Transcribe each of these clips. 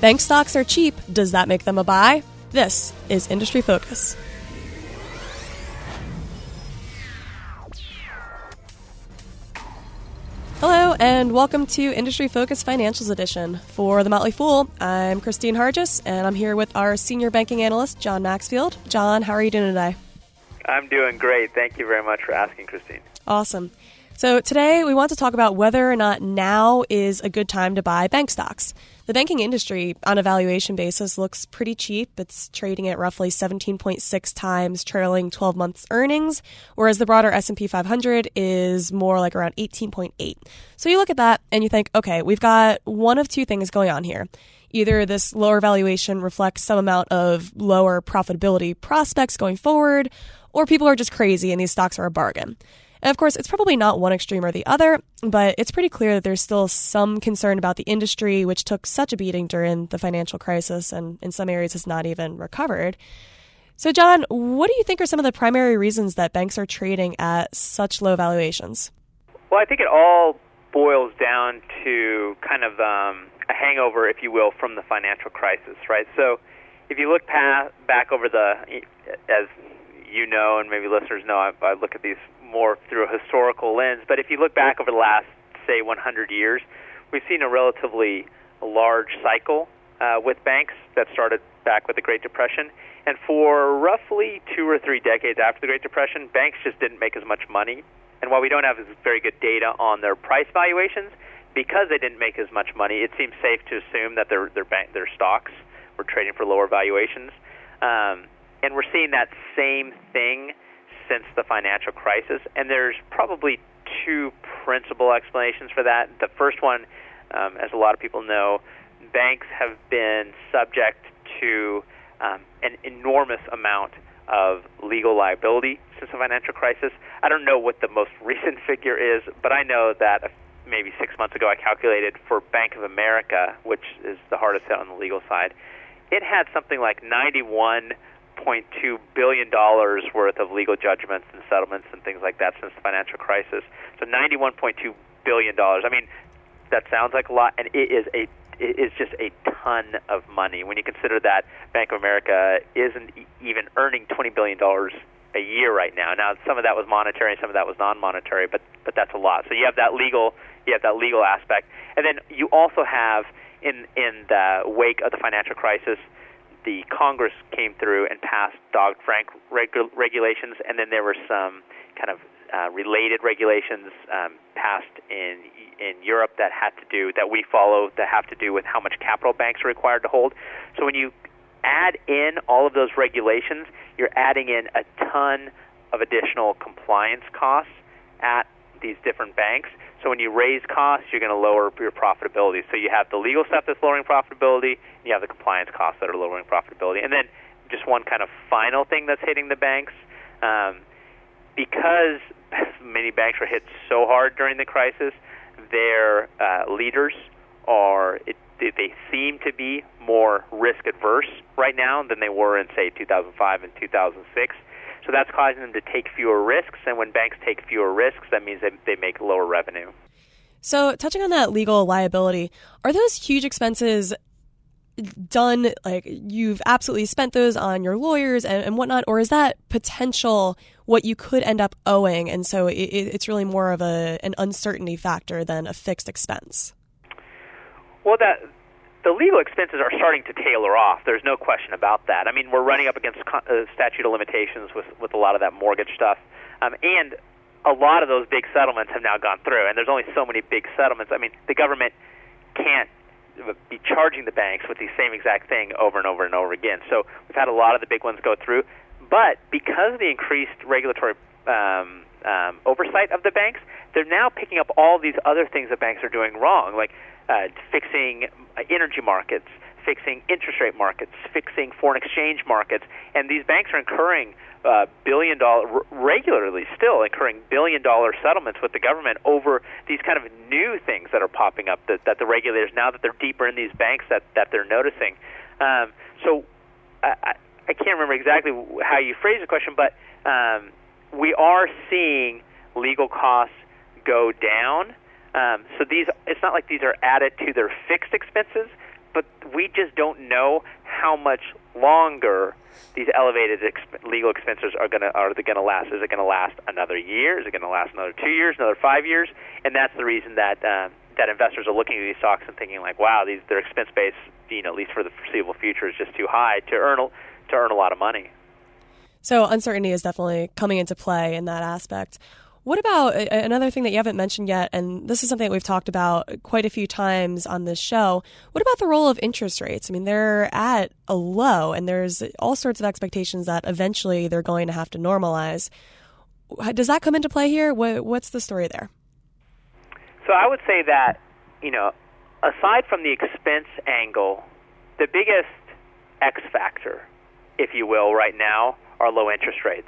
Bank stocks are cheap. Does that make them a buy? This is Industry Focus. Hello, and welcome to Industry Focus Financials Edition. For The Motley Fool, I'm Kristine Harjes, and I'm here with our senior banking analyst, John Maxfield. John, how are you doing today? I'm doing great. Thank you very much for asking, Christine. Awesome. So, today we want to talk about whether or not now is a good time to buy bank stocks. The banking industry, on a valuation basis, looks pretty cheap. It's trading at roughly 17.6 times trailing 12 months earnings, whereas the broader S&P 500 is more like around 18.8. So you look at that and you think, okay, we've got one of two things going on here. Either this lower valuation reflects some amount of lower profitability prospects going forward, or people are just crazy and these stocks are a bargain. And of course, it's probably not one extreme or the other, but it's pretty clear that there's still some concern about the industry, which took such a beating during the financial crisis and in some areas has not even recovered. So, John, what do you think are some of the primary reasons that banks are trading at such low valuations? Well, I think it all boils down to kind of um, a hangover, if you will, from the financial crisis, right? So, if you look past, back over the, as you know, and maybe listeners know, I, I look at these more through a historical lens. But if you look back over the last, say, 100 years, we've seen a relatively large cycle uh, with banks that started back with the Great Depression. And for roughly two or three decades after the Great Depression, banks just didn't make as much money. And while we don't have very good data on their price valuations, because they didn't make as much money, it seems safe to assume that their their bank their stocks were trading for lower valuations. Um, and we're seeing that same thing since the financial crisis. And there's probably two principal explanations for that. The first one, um, as a lot of people know, banks have been subject to um, an enormous amount of legal liability since the financial crisis. I don't know what the most recent figure is, but I know that maybe six months ago I calculated for Bank of America, which is the hardest hit on the legal side, it had something like 91 $1.2 billion worth of legal judgments and settlements and things like that since the financial crisis. So $91.2 billion. I mean, that sounds like a lot, and it is a it is just a ton of money when you consider that Bank of America isn't even earning $20 billion a year right now. Now, some of that was monetary, some of that was non-monetary, but but that's a lot. So you have that legal, you have that legal aspect, and then you also have in in the wake of the financial crisis the Congress came through and passed Dodd Frank regu- regulations, and then there were some kind of uh, related regulations um, passed in in Europe that had to do that we follow that have to do with how much capital banks are required to hold. So when you add in all of those regulations, you're adding in a ton of additional compliance costs at these different banks. So when you raise costs, you're going to lower your profitability. So you have the legal stuff that's lowering profitability, you have the compliance costs that are lowering profitability. And then just one kind of final thing that's hitting the banks, um, because many banks were hit so hard during the crisis, their uh, leaders are it, they seem to be more risk adverse right now than they were in say 2005 and 2006. So that's causing them to take fewer risks, and when banks take fewer risks, that means that they make lower revenue. So, touching on that legal liability, are those huge expenses done like you've absolutely spent those on your lawyers and, and whatnot, or is that potential what you could end up owing, and so it, it's really more of a an uncertainty factor than a fixed expense? Well, that the legal expenses are starting to tailor off. There's no question about that. I mean, we're running up against uh, statute of limitations with with a lot of that mortgage stuff, um, and a lot of those big settlements have now gone through. And there's only so many big settlements. I mean, the government can't be charging the banks with the same exact thing over and over and over again. So we've had a lot of the big ones go through, but because of the increased regulatory um, um, oversight of the banks, they're now picking up all these other things that banks are doing wrong, like uh, fixing energy markets, fixing interest rate markets, fixing foreign exchange markets, and these banks are incurring uh, billion dollar regularly still incurring billion dollar settlements with the government over these kind of new things that are popping up that, that the regulators now that they're deeper in these banks that that they're noticing. Um, so I, I can't remember exactly how you phrased the question, but um, we are seeing legal costs go down. Um, so these, it's not like these are added to their fixed expenses. but we just don't know how much longer these elevated exp- legal expenses are going to are they going to last? Is it going to last another year? Is it going to last another two years? Another five years? And that's the reason that uh, that investors are looking at these stocks and thinking like, wow, these their expense base, you know, at least for the foreseeable future, is just too high to earn a, to earn a lot of money. So uncertainty is definitely coming into play in that aspect. What about uh, uh, another thing that you haven't mentioned yet? And this is something that we've talked about quite a few times on this show. What about the role of interest rates? I mean, they're at a low, and there's all sorts of expectations that eventually they're going to have to normalize. Does that come into play here? What's the story there? So I would say that, you know, aside from the expense angle, the biggest X factor, if you will, right now are low interest rates.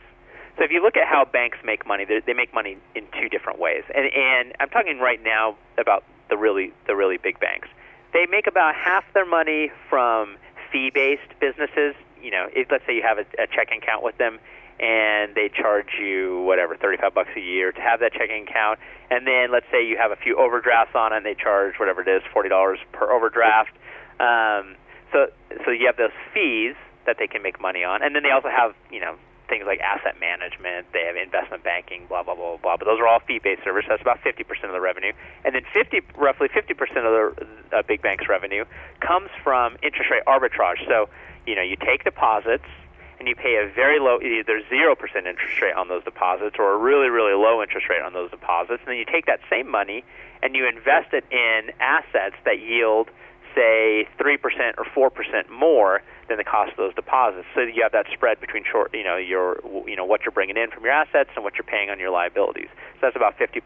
So if you look at how banks make money, they make money in two different ways. And, and I'm talking right now about the really the really big banks. They make about half their money from fee-based businesses. You know, if, let's say you have a, a checking account with them, and they charge you whatever 35 bucks a year to have that checking account and then let's say you have a few overdrafts on it and they charge whatever it is $40 per overdraft um, so so you have those fees that they can make money on and then they also have you know things like asset management, they have investment banking, blah blah blah blah. But those are all fee-based services. That's about 50% of the revenue, and then 50, roughly 50% of the uh, big banks' revenue comes from interest rate arbitrage. So, you know, you take deposits and you pay a very low, either zero percent interest rate on those deposits or a really really low interest rate on those deposits, and then you take that same money and you invest it in assets that yield say 3% or 4% more than the cost of those deposits. So you have that spread between short, you know, your, you know, what you're bringing in from your assets and what you're paying on your liabilities. So that's about 50%.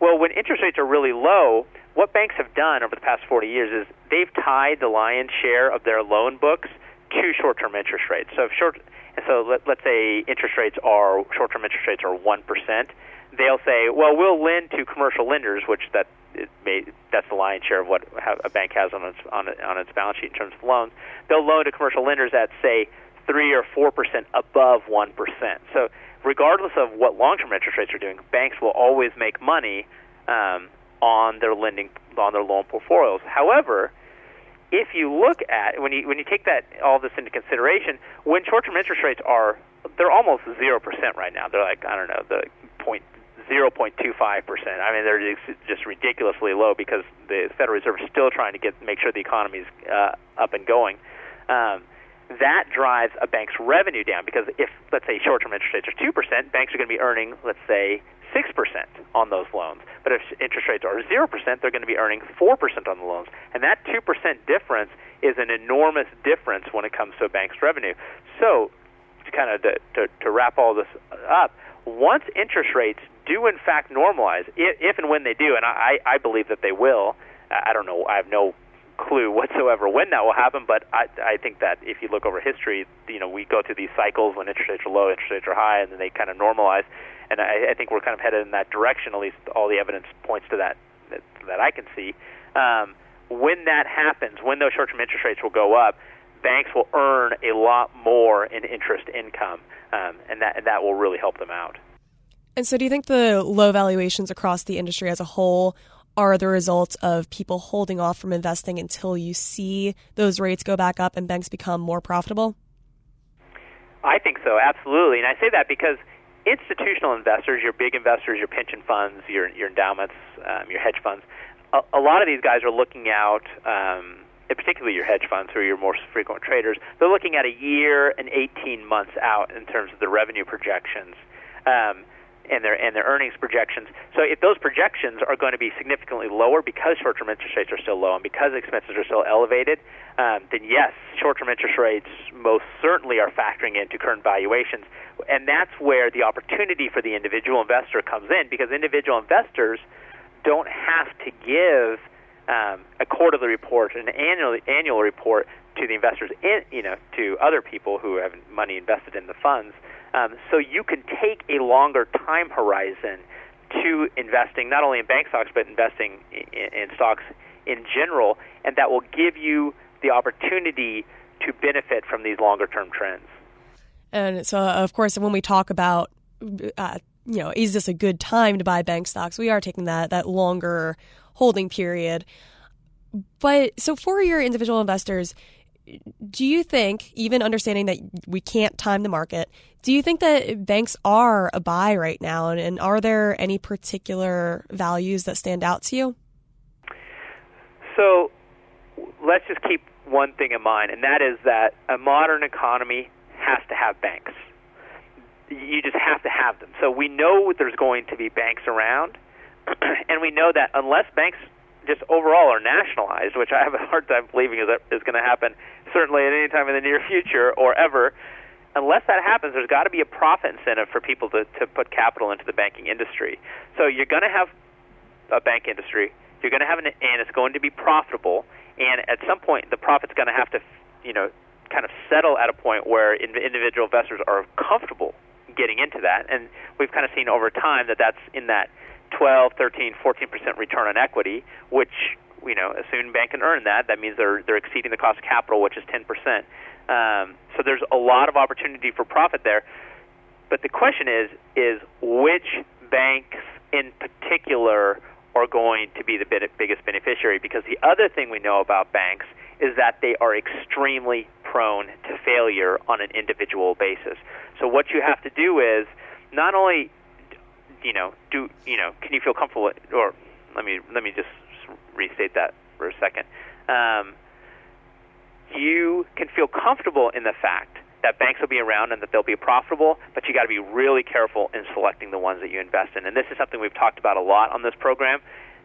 Well, when interest rates are really low, what banks have done over the past 40 years is they've tied the lion's share of their loan books to short-term interest rates. So if short, so let, let's say interest rates are short-term interest rates are one percent, they'll say, well, we'll lend to commercial lenders, which that it may, that's the lion's share of what a bank has on its on, on its balance sheet in terms of loans. They'll loan to commercial lenders at say three or four percent above one percent. So regardless of what long-term interest rates are doing, banks will always make money um, on their lending on their loan portfolios. However, if you look at when you when you take that all this into consideration, when short-term interest rates are they're almost zero percent right now. They're like I don't know the point 0.25 percent. I mean, they're just ridiculously low because the Federal Reserve is still trying to get make sure the economy is uh, up and going. Um, that drives a bank's revenue down because if let's say short-term interest rates are two percent, banks are going to be earning let's say six percent on those loans. But if interest rates are zero percent, they're going to be earning four percent on the loans, and that two percent difference is an enormous difference when it comes to a bank's revenue. So, to kind of to, to, to wrap all this up, once interest rates do in fact normalize, if, if and when they do, and I, I believe that they will, I don't know, I have no clue whatsoever when that will happen, but I, I think that if you look over history, you know, we go through these cycles when interest rates are low, interest rates are high, and then they kind of normalize. And I, I think we're kind of headed in that direction. At least all the evidence points to that that, that I can see. Um, when that happens, when those short-term interest rates will go up, banks will earn a lot more in interest income, um, and that and that will really help them out. And so, do you think the low valuations across the industry as a whole are the result of people holding off from investing until you see those rates go back up and banks become more profitable? I think so, absolutely. And I say that because institutional investors, your big investors, your pension funds, your your endowments, um, your hedge funds, a, a lot of these guys are looking out. Um, particularly your hedge funds who are your more frequent traders, they're looking at a year and 18 months out in terms of the revenue projections. Um, and their and their earnings projections. So if those projections are going to be significantly lower because short-term interest rates are still low and because expenses are still elevated, um, then yes, short-term interest rates most certainly are factoring into current valuations, and that's where the opportunity for the individual investor comes in because individual investors don't have to give um, a quarterly report, an annual annual report to the investors, in, you know, to other people who have money invested in the funds. Um, so you can take a longer time horizon to investing, not only in bank stocks, but investing in, in stocks in general, and that will give you the opportunity to benefit from these longer term trends. And so, of course, when we talk about, uh, you know, is this a good time to buy bank stocks? We are taking that that longer holding period. But so for your individual investors, do you think, even understanding that we can't time the market, do you think that banks are a buy right now? And, and are there any particular values that stand out to you? So let's just keep one thing in mind, and that is that a modern economy has to have banks. You just have to have them. So we know there's going to be banks around, and we know that unless banks just overall are nationalized, which I have a hard time believing is, is going to happen certainly at any time in the near future or ever, unless that happens, there's got to be a profit incentive for people to, to put capital into the banking industry. So you're going to have a bank industry. You're going to have an, and it's going to be profitable. And at some point, the profit's going to have to, you know, kind of settle at a point where individual investors are comfortable getting into that. And we've kind of seen over time that that's in that 12, 13, 14 percent return on equity, which you know, a soon bank can earn that. That means they're they're exceeding the cost of capital, which is 10 percent. Um, so there's a lot of opportunity for profit there. But the question is, is which banks in particular are going to be the biggest beneficiary? Because the other thing we know about banks is that they are extremely prone to failure on an individual basis. So what you have to do is not only you know, do you know? Can you feel comfortable? Or let me let me just restate that for a second. Um, you can feel comfortable in the fact that banks will be around and that they'll be profitable, but you got to be really careful in selecting the ones that you invest in. And this is something we've talked about a lot on this program.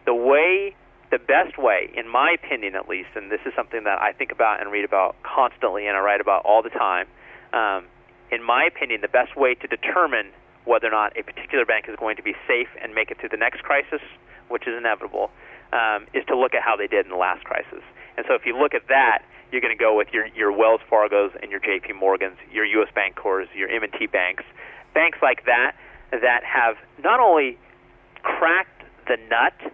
The way, the best way, in my opinion at least, and this is something that I think about and read about constantly and I write about all the time. Um, in my opinion, the best way to determine whether or not a particular bank is going to be safe and make it through the next crisis, which is inevitable, um, is to look at how they did in the last crisis. And so if you look at that, you're going to go with your, your Wells Fargo's and your J.P. Morgans, your U.S. Bancorps, your M&T banks, banks like that that have not only cracked the nut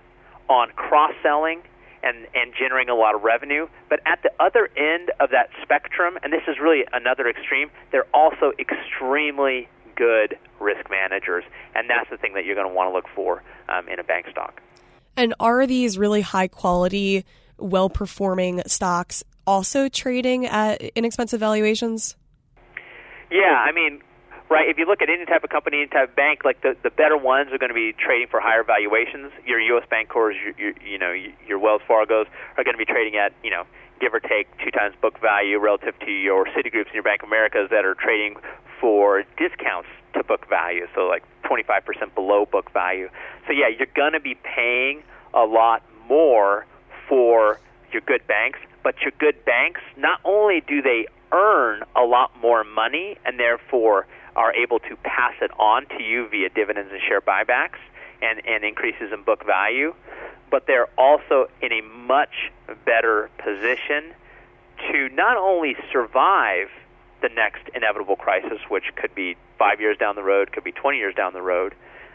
on cross-selling and, and generating a lot of revenue, but at the other end of that spectrum, and this is really another extreme, they're also extremely good risk managers, and that's the thing that you're going to want to look for um, in a bank stock. And are these really high quality, well performing stocks also trading at inexpensive valuations? Yeah, I mean, right. If you look at any type of company, any type of bank, like the the better ones are going to be trading for higher valuations. Your U.S. Bancorps, your, your you know your Wells Fargo's are going to be trading at you know give or take two times book value relative to your Citigroups and your Bank of Americas that are trading for discounts to book value, so like 25% below book value. So yeah, you're going to be paying a lot more for your good banks, but your good banks not only do they earn a lot more money and therefore are able to pass it on to you via dividends and share buybacks and, and increases in book value, but they're also in a much better position to not only survive the next inevitable crisis, which could be five years down the road, could be 20 years down the road,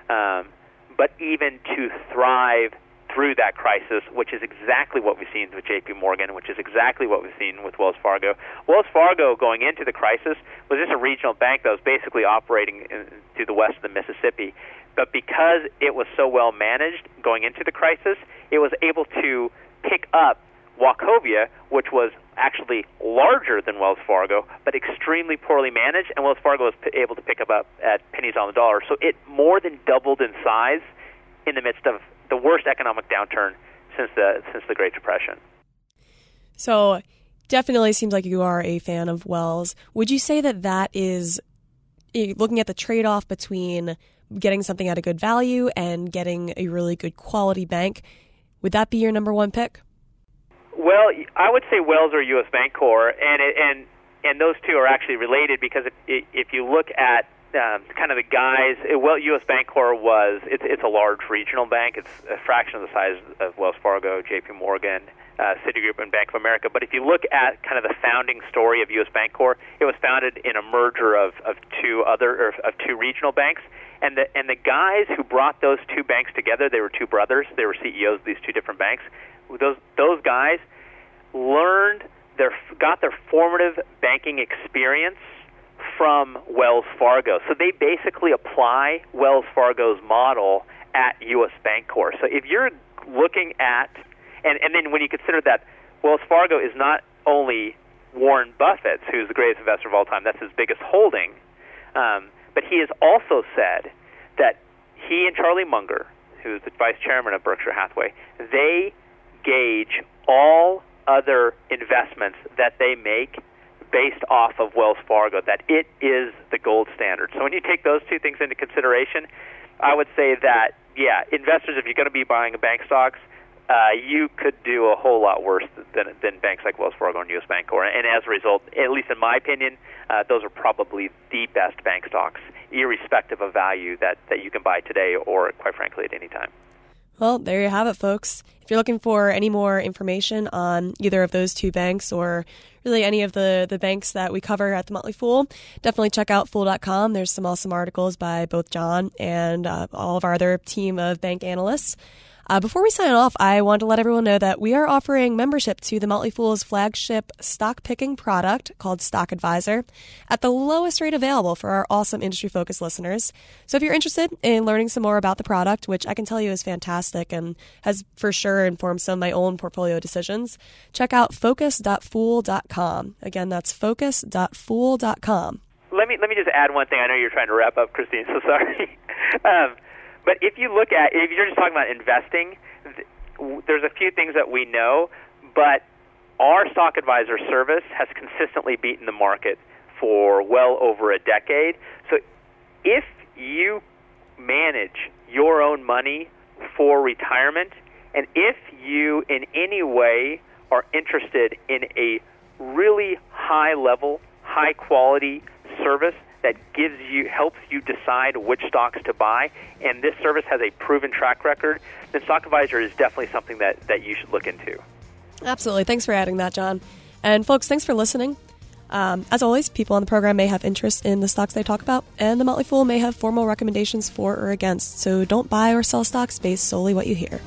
um, but even to thrive through that crisis, which is exactly what we've seen with J.P. Morgan, which is exactly what we've seen with Wells Fargo. Wells Fargo, going into the crisis, was just a regional bank that was basically operating in, through the west of the Mississippi. But because it was so well managed going into the crisis, it was able to pick up Wachovia, which was actually larger than Wells Fargo, but extremely poorly managed, and Wells Fargo was p- able to pick up, up at pennies on the dollar. So it more than doubled in size in the midst of the worst economic downturn since the since the Great Depression. So definitely seems like you are a fan of Wells. Would you say that that is eh, looking at the trade-off between getting something at a good value and getting a really good quality bank? Would that be your number one pick? Well, I would say Wells or U.S. Bancorp, and and and those two are actually related because if, if you look at um, kind of the guys, well, U.S. Bancorp was it's it's a large regional bank. It's a fraction of the size of Wells Fargo, J.P. Morgan, uh, Citigroup, and Bank of America. But if you look at kind of the founding story of U.S. Bancorp, it was founded in a merger of of two other of two regional banks. And the and the guys who brought those two banks together, they were two brothers. They were CEOs of these two different banks those those guys learned their got their formative banking experience from Wells Fargo. So they basically apply Wells Fargo's model at US Bancorp. So if you're looking at And and then when you consider that Wells Fargo is not only Warren Buffett's, who's the greatest investor of all time, that's his biggest holding, um, but he has also said that he and Charlie Munger, who's the vice chairman of Berkshire Hathaway, they gauge all other investments that they make based off of Wells Fargo, that it is the gold standard. So when you take those two things into consideration, I would say that, yeah, investors, if you're going to be buying bank stocks, uh, you could do a whole lot worse than than banks like Wells Fargo and U.S. Bancorp. And as a result, at least in my opinion, uh, those are probably the best bank stocks, irrespective of value that that you can buy today or, quite frankly, at any time. Well, there you have it, folks. If you're looking for any more information on either of those two banks or really any of the, the banks that we cover at the Motley Fool, definitely check out Fool.com. There's some awesome articles by both John and uh, all of our other team of bank analysts. Uh, before we sign off, I want to let everyone know that we are offering membership to the Motley Fool's flagship stock picking product called Stock Advisor at the lowest rate available for our awesome industry focused listeners. So if you're interested in learning some more about the product, which I can tell you is fantastic and has for sure informed some of my own portfolio decisions, check out focus.fool.com. Again, that's focus.fool.com. Let me let me just add one thing. I know you're trying to wrap up, Kristine. So sorry. um, but if you look at, if you're just talking about investing, there's a few things that we know, but our stock advisor service has consistently beaten the market for well over a decade. So if you manage your own money for retirement, and if you in any way are interested in a really high level, high quality service that gives you helps you decide which stocks to buy, and this service has a proven track record, then Stock Advisor is definitely something that, that you should look into. Absolutely. Thanks for adding that, John. And folks, thanks for listening. Um, as always, people on the program may have interest in the stocks they talk about, and the Motley Fool may have formal recommendations for or against. So don't buy or sell stocks based solely what you hear.